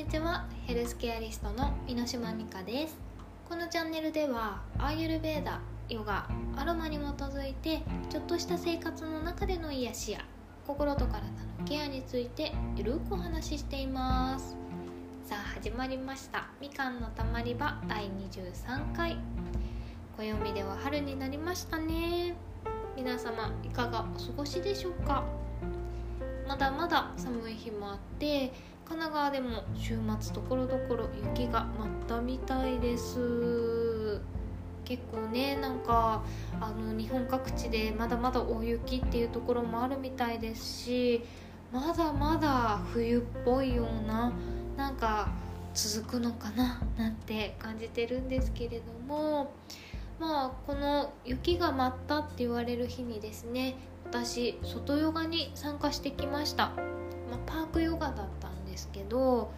にちは。ヘルスケアリストの箕島美香です。このチャンネルではアーユルベーダヨガアロマに基づいてちょっとした生活の中での癒しや心と体のケアについてゆるくお話ししています。さあ始まりました。みかんのたまり場第23回暦では春になりましたね。皆様いかがお過ごしでしょうか？まだまだ寒い日もあって神奈川でも週末ところどころ雪が舞ったみたいです。結構ねなんかあの日本各地でまだまだ大雪っていうところもあるみたいですしまだまだ冬っぽいようななんか続くのかななんて感じてるんですけれどもまあこの雪が舞ったって言われる日にですね私外ヨガに参加してきました、まあ、パークヨガだったですけど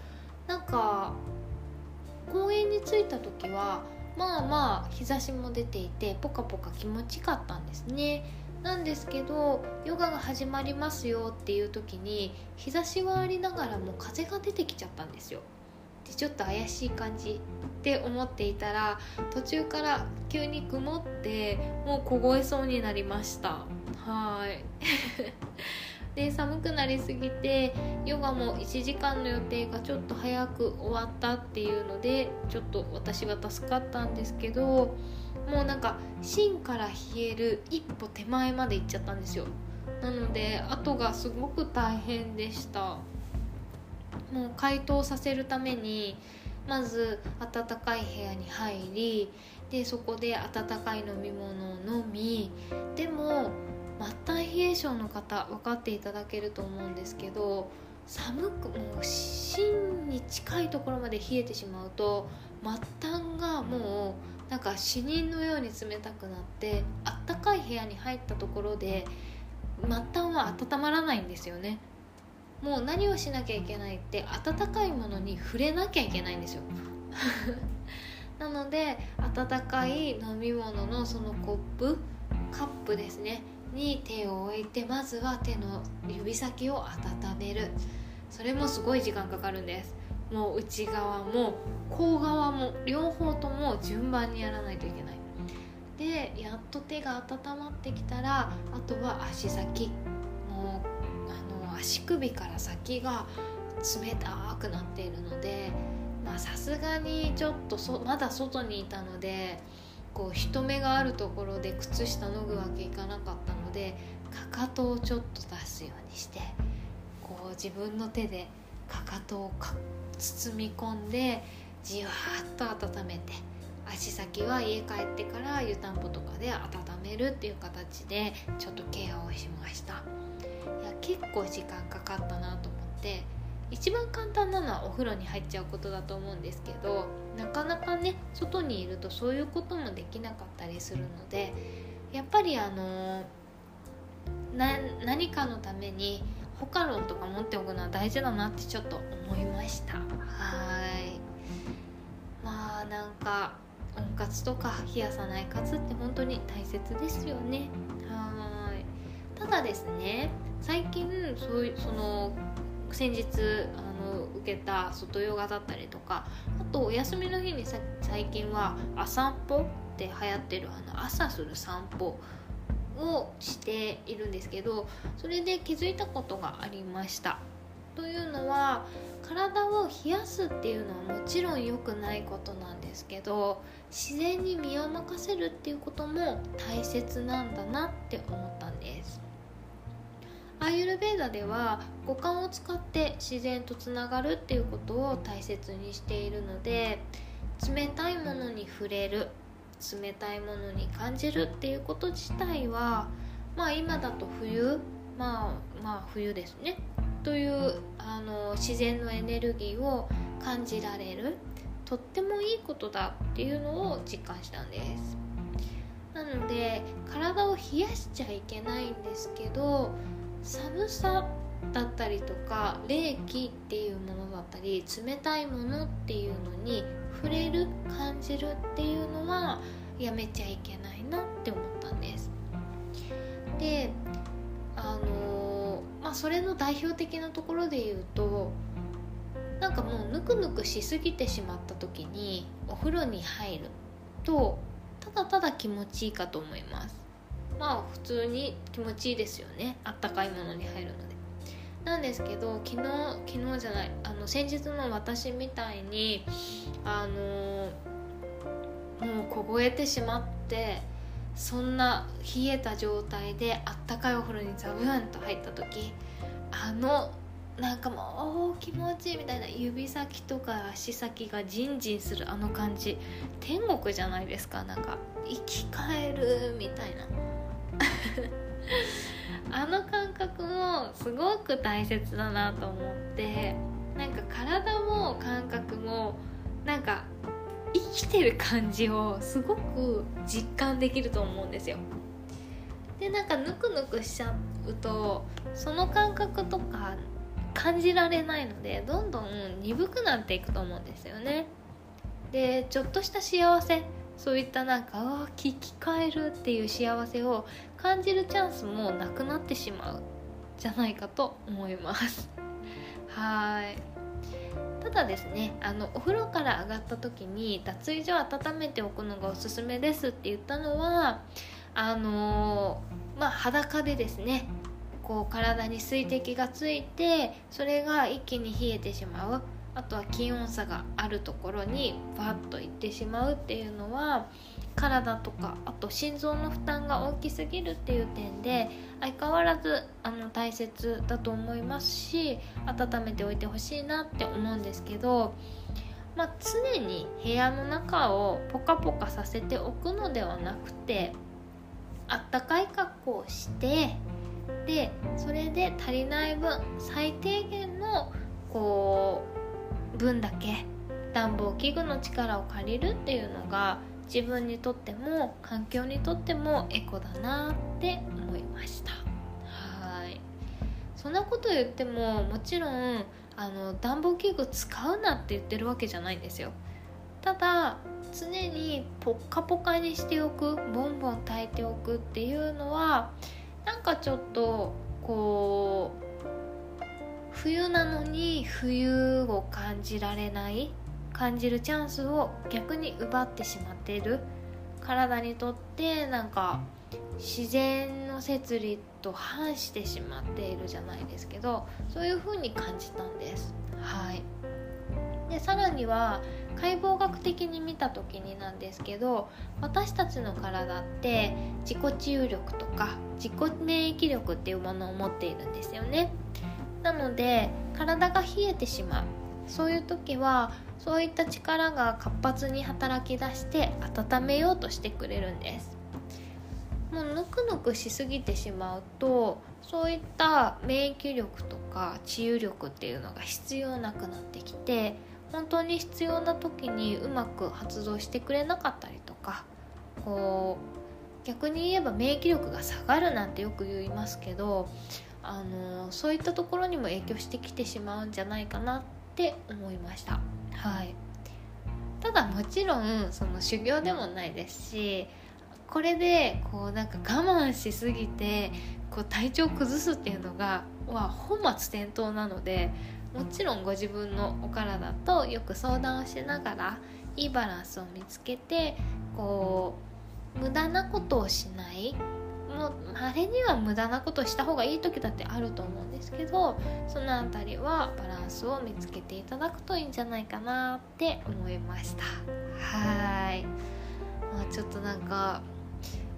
なんか公園に着いた時はまあまあ日差しも出ていてポカポカ気持ちかったんですね。なんですけどヨガが始まりますよっていう時に日差しはありながらも風が出てきちゃったんですよ。でちょっと怪しい感じって思っていたら途中から急に曇ってもう凍えそうになりました。はい。で寒くなりすぎてヨガも1時間の予定がちょっと早く終わったっていうのでちょっと私は助かったんですけどもうなんか芯から冷える一歩手前まで行っちゃったんですよ。なので後がすごく大変でした。もう解凍させるためにまず暖かい部屋に入りでそこで温かい飲み物を飲みでも末端冷え性の方分かっていただけると思うんですけど寒くもう芯に近いところまで冷えてしまうと末端がもうなんか死人のように冷たくなってあったかい部屋に入ったところで末端は温まらないんですよね。もう何をしなきゃいけないって温かいものに触れなきゃいけないんですよ。なので温かい飲み物のそのコップカップですね。に手を置いてまずは手の指先を温める。それもすごい時間かかるんです。もう内側も甲側も両方とも順番にやらないといけない。でやっと手が温まってきたらあとは足先。もうあの足首から先が冷たくなっているのでまあさすがにちょっとそまだ外にいたのでこう人目があるところで靴下脱ぐわけいかなかったでかかとをちょっと出すようにしてこう自分の手でかかとを包み込んでじわっと温めて足先は家帰ってから湯たんぽとかで温めるっていう形でちょっとケアをしました。いや結構時間かかったなと思って一番簡単なのはお風呂に入っちゃうことだと思うんですけどなかなかね外にいるとそういうこともできなかったりするのでやっぱりあの何かのためにホカロンとか持っておくのは大事だなってちょっと思いました。はい。まあなんか温活とか冷やさない活って本当に大切ですよね。はい。ただですね最近そういうその先日あの受けた外ヨガだったりとかあとお休みの日にさ最近は朝散歩って流行ってるあの朝する散歩をしているんですけどそれで気づいたことがありました。というのは体を冷やすっていうのはもちろん良くないことなんですけど自然に身を任せるっていうことも大切なんだなって思ったんです。アーユルベーダでは五感を使って自然とつながるっていうことを大切にしているので冷たいものに触れる冷たいものに感じるっていうこと自体はまあ今だと冬まあまあ冬ですね。というあの自然のエネルギーを感じられるとってもいいことだっていうのを実感したんです。なので体を冷やしちゃいけないんですけど寒さだったりとか冷気っていうものだったり冷たいものっていうのに触れる感じるっていうのはやめちゃいけないなって思ったんです。であのまあそれの代表的なところで言うとなんかもうぬくぬくしすぎてしまった時にお風呂に入るとただただ気持ちいいかと思います。まあ普通に気持ちいいですよね。あったかいものに入るので。なんですけど昨日昨日じゃないあの先日の私みたいにあのもう凍えてしまってそんな冷えた状態であったかいお風呂にザブーンと入った時あのなんかもう気持ちいいみたいな指先とか足先がジンジンするあの感じ。天国じゃないですかなんか。生き返るみたいな。あの感覚もすごく大切だなと思ってなんか体も感覚もなんか生きてる感じをすごく実感できると思うんですよ。でなんかぬくぬくしちゃうとその感覚とか感じられないのでどんどん鈍くなっていくと思うんですよね。でちょっとした幸せそういったなんかあ聞き返るっていう幸せを感じるチャンスもなくなってしまうじゃないかと思います。はい。ただですねあのお風呂から上がった時に脱衣所を温めておくのがおすすめですって言ったのはあのー、まあ裸でですねこう体に水滴がついてそれが一気に冷えてしまう。あとは気温差があるところにバッといってしまうっていうのは体とかあと心臓の負担が大きすぎるっていう点で相変わらずあの大切だと思いますし温めておいてほしいなって思うんですけど、まあ、常に部屋の中をポカポカさせておくのではなくてあったかい格好をしてでそれで足りない分最低限のこう分だけ暖房器具の力を借りるっていうのが自分にとっても環境にとってもエコだなって思いました。はい。そんなこと言ってももちろんあの暖房器具使うなって言ってるわけじゃないんですよ。ただ常にポッカポカにしておくボンボン炊いておくっていうのはなんかちょっとこう冬なのに冬を感じられない感じるチャンスを逆に奪ってしまっている。体にとってなんか自然の摂理と反してしまっているじゃないですけどそういう風に感じたんです。はい。でさらには解剖学的に見た時になんですけど私たちの体って自己治癒力とか自己免疫力っていうものを持っているんですよねなので体が冷えてしまう。そういう時はそういった力が活発に働き出して温めようとしてくれるんです。もうぬくぬくしすぎてしまうとそういった免疫力とか治癒力っていうのが必要なくなってきて本当に必要な時にうまく発動してくれなかったりとかこう逆に言えば免疫力が下がるなんてよく言いますけどあのそういったところにも影響してきてしまうんじゃないかなって思いました。はいただもちろんその修行でもないですしこれでこうなんか我慢しすぎてこう体調崩すっていうのがは本末転倒なのでもちろんご自分のお体とよく相談をしながらいいバランスを見つけてこう無駄なことをしないもあれには無駄なことした方がいい時だってあると思うんですけどその辺りはバランスを見つけていただくといいんじゃないかなって思いました。はい、まあ、ちょっとなんか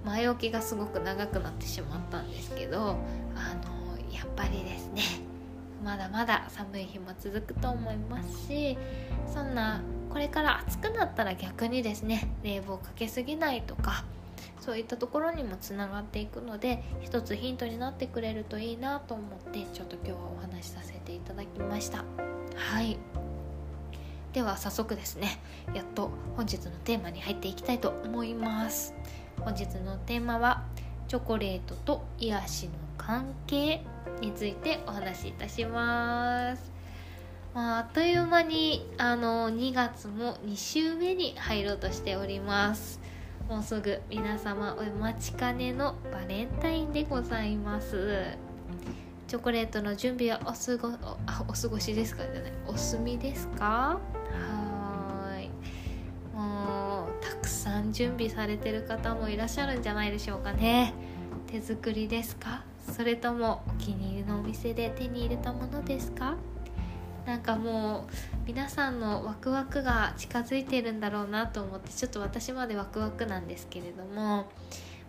前置きがすごく長くなってしまったんですけどあのやっぱりですねまだまだ寒い日も続くと思いますしそんなこれから暑くなったら逆にですね冷房かけすぎないとかそういったところにもつながっていくので一つヒントになってくれるといいなと思ってちょっと今日はお話しさせていただきました。はい。では早速ですねやっと本日のテーマに入っていきたいと思います。本日のテーマはチョコレートと癒しの関係についてお話しいたします。まあ、あっという間にあの2月も2週目に入ろうとしております。もうすぐ皆様お待ちかねのバレンタインでございます。チョコレートの準備はおすごあお過ごしですか？じゃないお済みですか？はい。もうたくさん準備されてる方もいらっしゃるんじゃないでしょうかね。手作りですか？それともお気に入りのお店で手に入れたものですか？なんかもう皆さんのワクワクが近づいてるんだろうなと思ってちょっと私までワクワクなんですけれども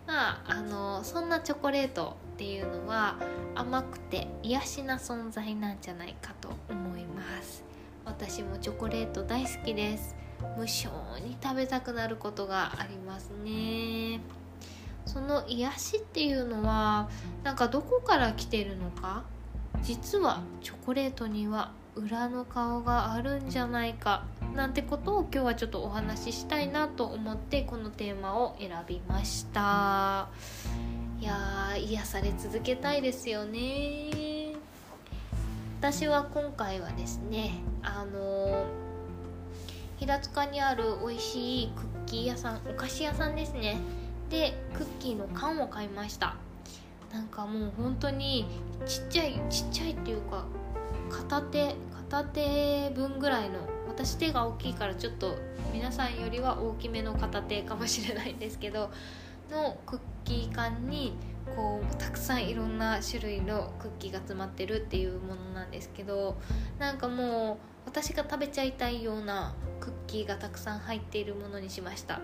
まああのそんなチョコレートっていうのは甘くて癒しな存在なんじゃないかと思います。私もチョコレート大好きです。無性に食べたくなることがありますね。その癒しっていうのはなんかどこから来てるのか？実はチョコレートには裏の顔があるんじゃないかなんてことを今日はちょっとお話ししたいなと思ってこのテーマを選びました。いやー癒され続けたいですよね。私は今回はですねあの、平塚にある美味しいクッキー屋さんお菓子屋さんですね。でクッキーの缶を買いました。なんかもう本当にちっちゃいちっちゃいっていうか片手片手分ぐらいの私手が大きいからちょっと皆さんよりは大きめの片手かもしれないんですけどのクッキー缶にこうたくさんいろんな種類のクッキーが詰まってるっていうものなんですけどなんかもう私が食べちゃいたいようなクッキーがたくさん入っているものにしました。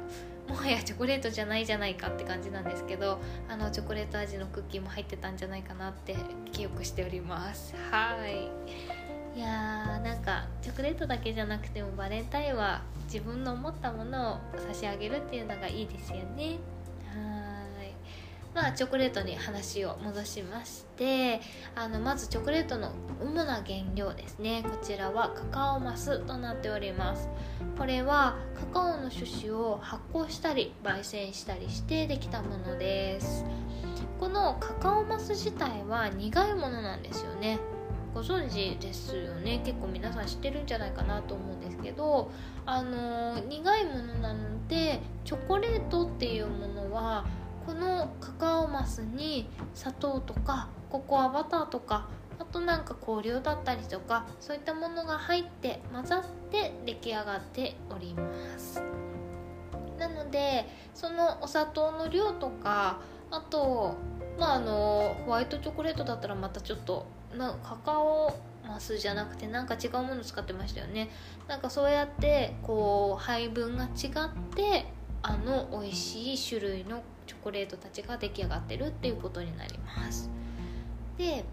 もはやチョコレートじゃないじゃないかって感じなんですけどあのチョコレート味のクッキーも入ってたんじゃないかなって記憶しております。はい。いやーなんかチョコレートだけじゃなくてもバレンタインは自分の思ったものを差し上げるっていうのがいいですよね。はいまあチョコレートに話を戻しましてあのまずチョコレートの主な原料ですね。こちらはカカオマスとなっております。これはカカオの種子を発酵したり焙煎したりしてできたものです。このカカオマス自体は苦いものなんですよね。ご存知ですよね？結構皆さん知ってるんじゃないかなと思うんですけどあの苦いものなのでチョコレートっていうものはこのカカオマスに砂糖とかココアバターとかあとなんか香料だったりとかそういったものが入って混ざって出来上がっております。なのでそのお砂糖の量とかあとまああのホワイトチョコレートだったらまたちょっとなカカオマスじゃなくてなんか違うもの使ってましたよね。なんかそうやってこう配分が違ってあの美味しい種類のチョコレートたちが出来上がってるっていうことになります。で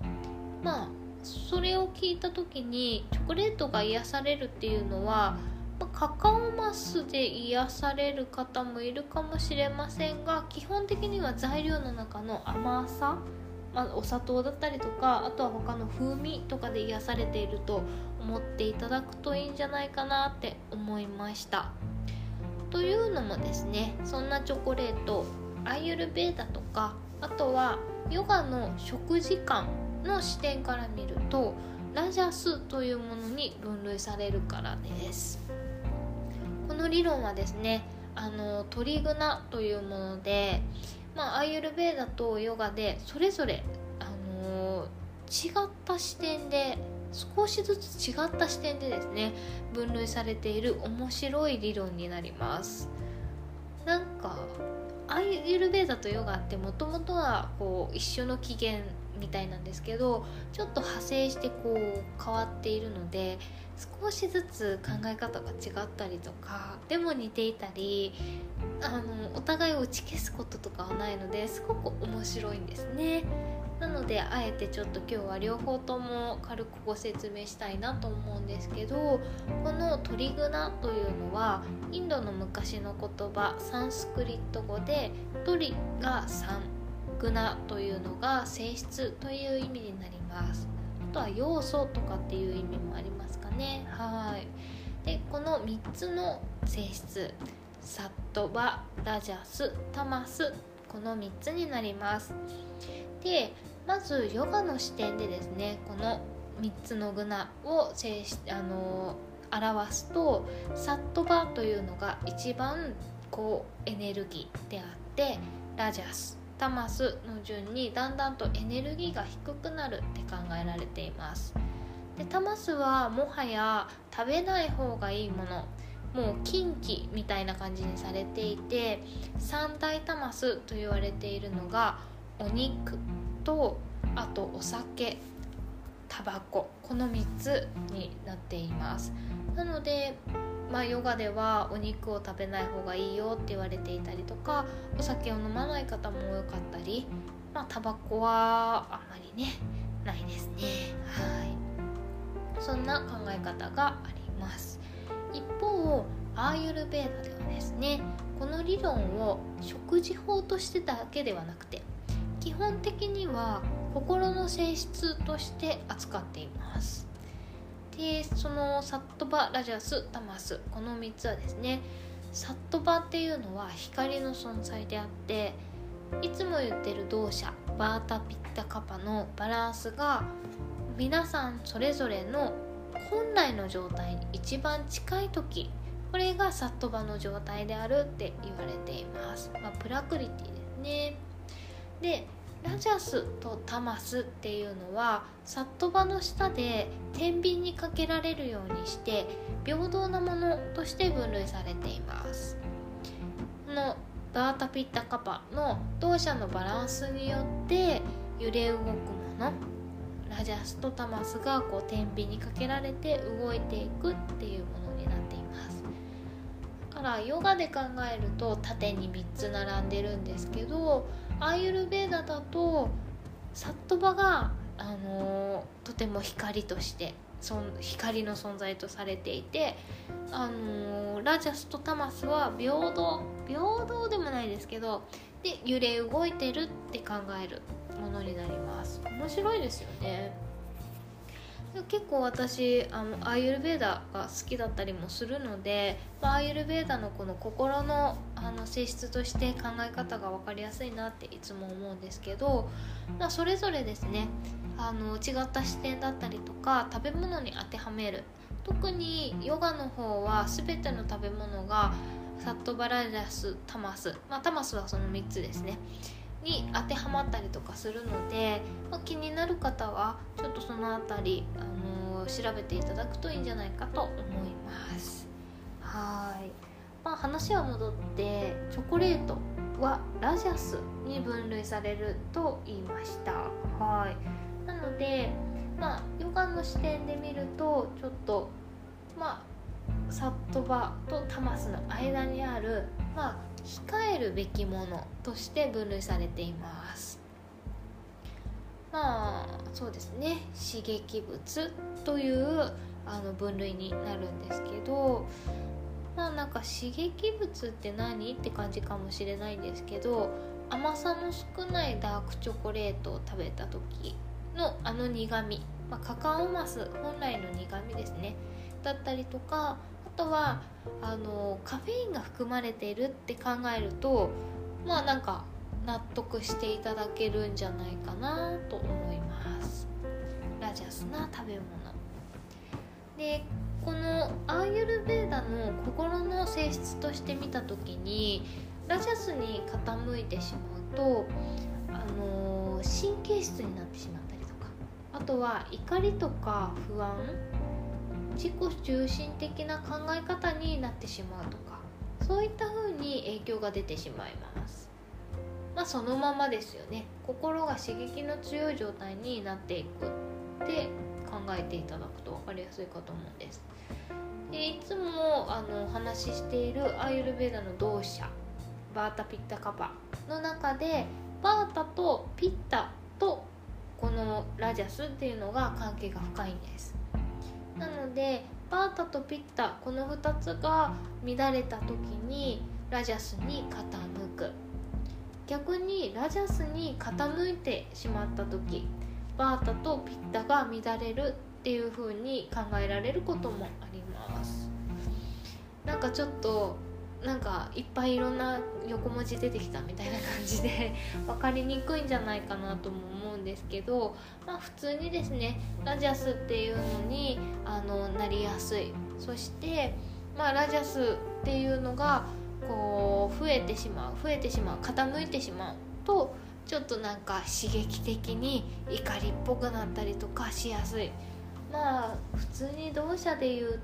まあそれを聞いた時にチョコレートが癒されるっていうのはまカカオマスで癒される方もいるかもしれませんが基本的には材料の中の甘さまあ、お砂糖だったりとかあとは他の風味とかで癒されていると思っていただくといいんじゃないかなって思いました。というのもですねそんなチョコレートアイユルベーダとかあとはヨガの食事感の視点から見るとラジャスというものに分類されるからです。この理論はですねあの鳥グナというもので、まあ、アイユルベーダとヨガでそれぞれ、あの違った視点で少しずつ違った視点でですね分類されている面白い理論になります。なんかアイユルベーダとヨガってもともとはこう一緒の起源みたいなんですけどちょっと派生してこう変わっているので少しずつ考え方が違ったりとかでも似ていたりあのお互いを打ち消すこととかはないのですごく面白いんですねなのであえてちょっと今日は両方とも軽くご説明したいなと思うんですけどこのトリグナというのはインドの昔の言葉サンスクリット語でトリが3グナというのが性質という意味になります。あとは要素とかっていう意味もありますかね。はい。でこの3つの性質サットバラジャスタマスこの3つになります。でまずヨガの視点でですねこの3つのグナを性質あの表すとサットバというのが一番こうエネルギーであってラジャスタマスの順にだんだんとエネルギーが低くなるって考えられています。でタマスはもはや食べない方がいいものもう禁忌みたいな感じにされていて三大タマスと言われているのがお肉とあとお酒タバコこの3つになっています。なのでまあ、ヨガではお肉を食べない方がいいよって言われていたりとかお酒を飲まない方も多かったりまあタバコはあんまりねないですね。はい。そんな考え方があります。一方アーユルベーダではですねこの理論を食事法としてだけではなくて基本的には心の性質として扱っています。でそのサットバラジャスタマスこの3つはですねサットバっていうのは光の存在であっていつも言ってる動作バータピッタカパのバランスが皆さんそれぞれの本来の状態に一番近い時これがサットバの状態であるって言われています、まあ、プラクリティですね。でラジャスとタマスっていうのはサットバの下で天秤にかけられるようにして平等なものとして分類されています。このバータピッタカパの同社のバランスによって揺れ動くものラジャスとタマスがこう天秤にかけられて動いていくっていうものになっています。だからヨガで考えると縦に3つ並んでるんですけどアーユルベーダだとサットバが、あのー、とても光としてそ光の存在とされていて、あのー、ラジャスとタマスは平等平等でもないですけどで揺れ動いてるって考える。ものになります。面白いですよね。結構私あのアーユルベーダが好きだったりもするので、まあ、アーユルベーダのこの心のあの性質として考え方が分かりやすいなっていつも思うんですけど、まあ、それぞれですねあの違った視点だったりとか食べ物に当てはめる。特にヨガの方は全ての食べ物がサットバラジャスタマス、まあ、タマスはその3つですね。に当てはまったりとかするので、まあ、気になる方はちょっとその辺り、あのー、調べていただくといいんじゃないかと思います。はい。まあ話は戻ってチョコレートはラジャスに分類されると言いました。はい。なのでまあヨガの視点で見るとちょっとまあサットバとタマスの間にあるまあ控えるべきものとして分類されています。まあそうですね。刺激物というあの分類になるんですけどまあなんか刺激物って何って感じかもしれないんですけど甘さの少ないダークチョコレートを食べた時のあの苦み、まあ、カカオマス本来の苦みですね。だったりとかとはあのカフェインが含まれているって考えるとまあなんか納得していただけるんじゃないかなと思います。ラジャスな食べ物。でこのアーユルベーダの心の性質として見た時にラジャスに傾いてしまうとあの神経質になってしまったりとかあとは怒りとか不安自己中心的な考え方になってしまうとかそういった風に影響が出てしまいます。まあそのままですよね。心が刺激の強い状態になっていくって考えていただくと分かりやすいかと思うんです。でいつもあのお話ししているアーユルベーダの動作バータピッタカパの中でバータとピッタとこのラジャスっていうのが関係が深いんです。なのでバータとピッタこの2つが乱れた時にラジャスに傾く。逆にラジャスに傾いてしまった時バータとピッタが乱れるっていう風に考えられることもあります。なんかちょっとなんかいっぱいいろんな横文字出てきたみたいな感じで 分かりにくいんじゃないかなとも思うんですけど、まあ、普通にですねラジャスっていうのにあのなりやすい。そして、まあ、ラジャスっていうのがこう増えてしまう。増えてしまう。傾いてしまうとちょっとなんか刺激的に怒りっぽくなったりとかしやすい。まあ普通に同社で言う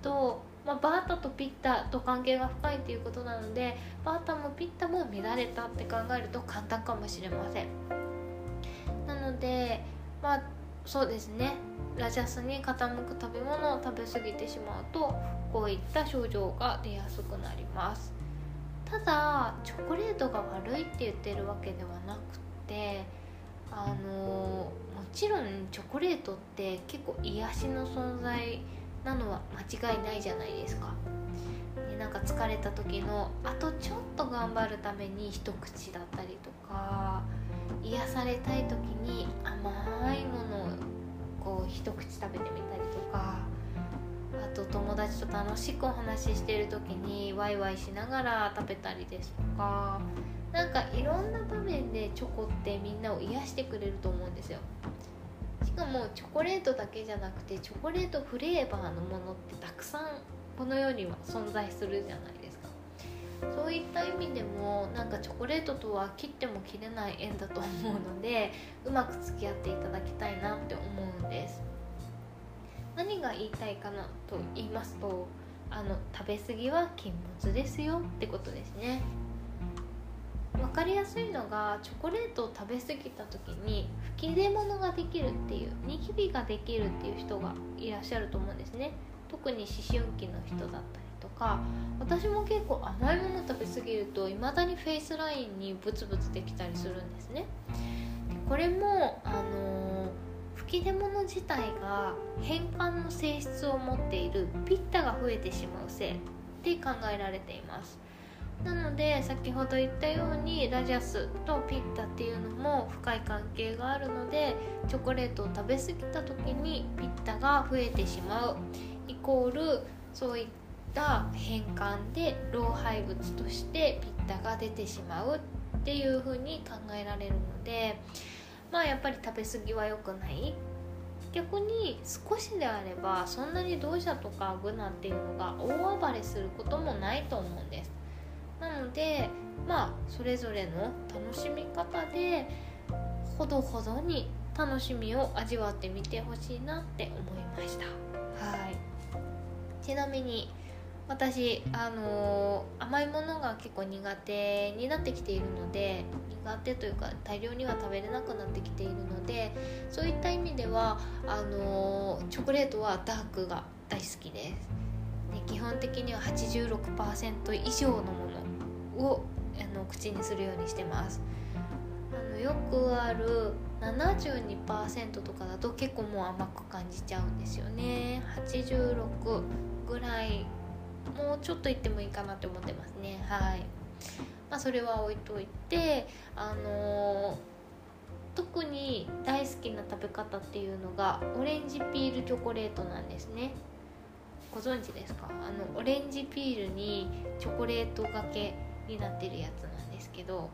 と、まあ、バータとピッタと関係が深いということなのでバータもピッタも乱れたって考えると簡単かもしれません。なのでまあそうですね。ラジャスに傾く食べ物を食べ過ぎてしまうとこういった症状が出やすくなります。ただチョコレートが悪いって言ってるわけではなくてあのもちろんチョコレートって結構癒しの存在なのは間違いないじゃないですか。でなんか疲れた時のあとちょっと頑張るために一口だったりとか癒されたい時に甘いものをこう一口食べてみたりとかあと友達と楽しくお話ししてる時にワイワイしながら食べたりですとかなんかいろんな場面でチョコってみんなを癒してくれると思うんですよかもチョコレートだけじゃなくてチョコレートフレーバーのものってたくさんこの世には存在するじゃないですか。そういった意味でもなんかチョコレートとは切っても切れない縁だと思うのでうまく付き合っていただきたいなって思うんです。何が言いたいかなと言いますとあの食べ過ぎは禁物ですよってことですね。分かりやすいのがチョコレートを食べ過ぎた時に吹き出物ができるっていうニキビができるっていう人がいらっしゃると思うんですね。特に思春期の人だったりとか私も結構甘いもの食べ過ぎると未だにフェイスラインにブツブツできたりするんですね。これもあのー、吹き出物自体が変換の性質を持っているピッタが増えてしまうせいって考えられています。なので先ほど言ったようにラジャスとピッタっていうのも深い関係があるのでチョコレートを食べ過ぎた時にピッタが増えてしまう。イコールそういった変換で老廃物としてピッタが出てしまう。っていうふうに考えられるのでまあやっぱり食べ過ぎは良くない。逆に少しであればそんなに同社とかグナっていうのが大暴れすることもないと思うんです。なのでまあそれぞれの楽しみ方でほどほどに楽しみを味わってみてほしいなって思いました。はい。ちなみに私あのー、甘いものが結構苦手になってきているので苦手というか大量には食べれなくなってきているのでそういった意味ではあのー、チョコレートはダークが大好きです、ね、基本的には86%以上のものをあの口にするようにしてます。あのよくある72%とかだと結構もう甘く感じちゃうんですよね。86ぐらいもうちょっといってもいいかなって思ってますね。はい。まあそれは置いといてあのー、特に大好きな食べ方っていうのがオレンジピールチョコレートなんですね。ご存知ですか？あのオレンジピールにチョコレートがけになってるやつなんですけど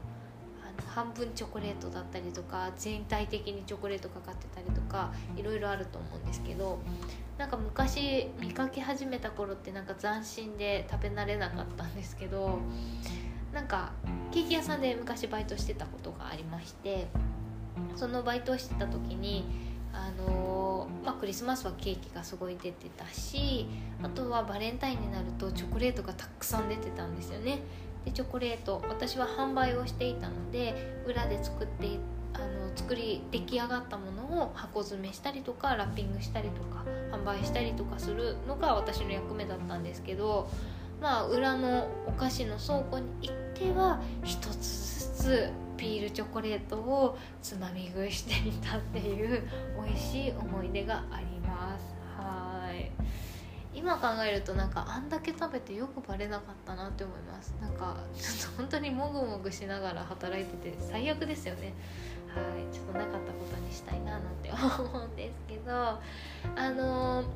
あの半分チョコレートだったりとか全体的にチョコレートかかってたりとかいろいろあると思うんですけどなんか昔見かけ始めた頃ってなんか斬新で食べ慣れなかったんですけどなんかケーキ屋さんで昔バイトしてたことがありましてそのバイトをしてた時にあのまあ、クリスマスはケーキがすごい出てたしあとはバレンタインになるとチョコレートがたくさん出てたんですよね。でチョコレート私は販売をしていたので裏で作ってあの作り出来上がったものを箱詰めしたりとかラッピングしたりとか販売したりとかするのが私の役目だったんですけどまあ裏のお菓子の倉庫に行っては一つずつピールチョコレートをつまみ食いしていたっていう美味しい思い出があります。今考えるとなんかあんだけ食べてよくバレなかったなって思います。なんかちょっと本当にもぐもぐしながら働いてて最悪ですよね。はい。ちょっとなかったことにしたいななんて思うんですけど。あのー、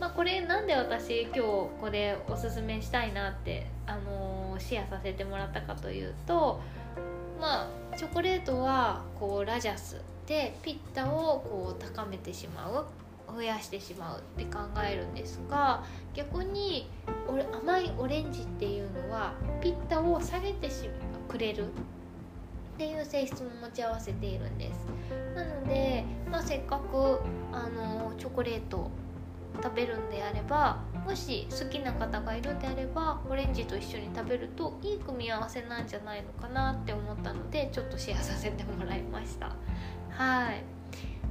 まあこれなんで私今日これおすすめしたいなってあのー、シェアさせてもらったかというとまあチョコレートはこうラジャスでピッタをこう高めてしまう。増やしてしまうって考えるんですが逆に甘いオレンジっていうのはピッタを下げてしくれる。っっていう性質も持ち合わせているんです。なので、まあ、せっかくあのチョコレート食べるんであればもし好きな方がいるんであればオレンジと一緒に食べるといい組み合わせなんじゃないのかなって思ったのでちょっとシェアさせてもらいました。はい。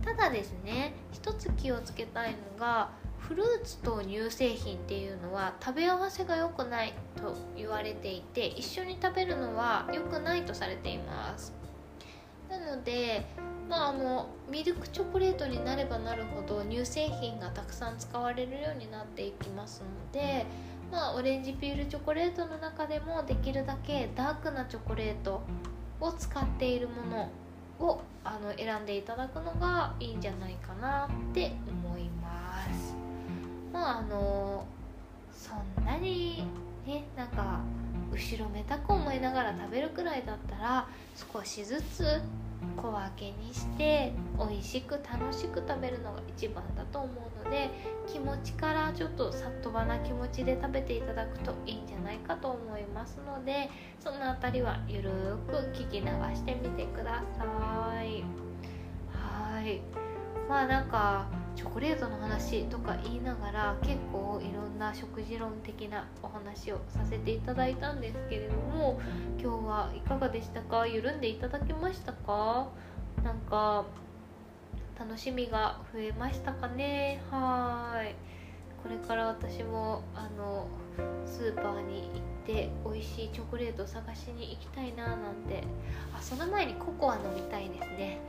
ただですね一つ気をつけたいのがフルーツと乳製品っていうのは食べ合わせが良くないと言われていて一緒に食べるのは良くないとされています。なのでまああのミルクチョコレートになればなるほど乳製品がたくさん使われるようになっていきますのでまあオレンジピールチョコレートの中でもできるだけダークなチョコレートを使っているものをあの選んでいただくのがいいんじゃないかなって思います。まああのそんなにねなんか後ろめたく思いながら食べるくらいだったら少しずつ小分けにして美味しく楽しく食べるのが一番だと思うので気持ちからちょっとさっとばな気持ちで食べていただくといいんじゃないかと思いますのでその辺りはゆるく聞き流してみてください。はい。まあなんかチョコレートの話とか言いながら結構いろんな食事論的なお話をさせていただいたんですけれども今日はいかがでしたか？緩んでいただけましたか？なんか楽しみが増えましたかね？はい。これから私もあのスーパーに行って美味しいチョコレート探しに行きたいななんて。あその前にココア飲みたいですね。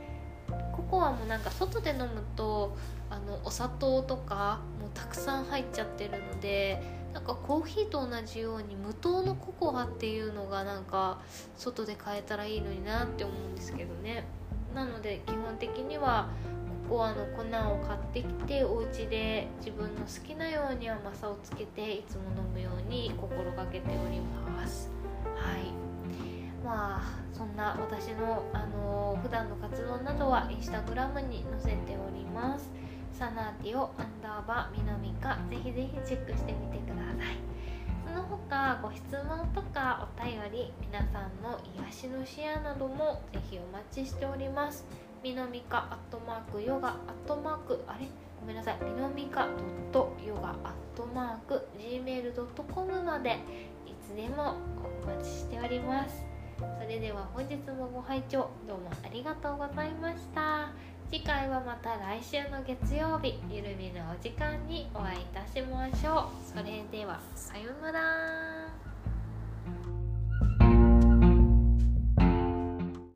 ココアもなんか外で飲むとあのお砂糖とかもたくさん入っちゃってるのでなんかコーヒーと同じように無糖のココアっていうのがなんか外で買えたらいいのになって思うんですけどね。なので基本的にはココアの粉を買ってきてお家で自分の好きなように甘さをつけていつも飲むように心がけております。はい。まあそんな私の、あのー、普段の活動などはインスタグラムに載せております。サナーティオアンダーバーみのみかぜひぜひチェックしてみてください。その他ご質問とかお便り皆さんの癒しのシェアなどもぜひお待ちしております。みのみかアットマークヨガアットマークあれ？ごめんなさい。みのみかドットヨガアットマーク gmail.com までいつでもお待ちしております。それでは本日もご拝聴どうもありがとうございました。次回はまた来週の月曜日ゆるみのお時間にお会いいたしましょう。それではさようなら。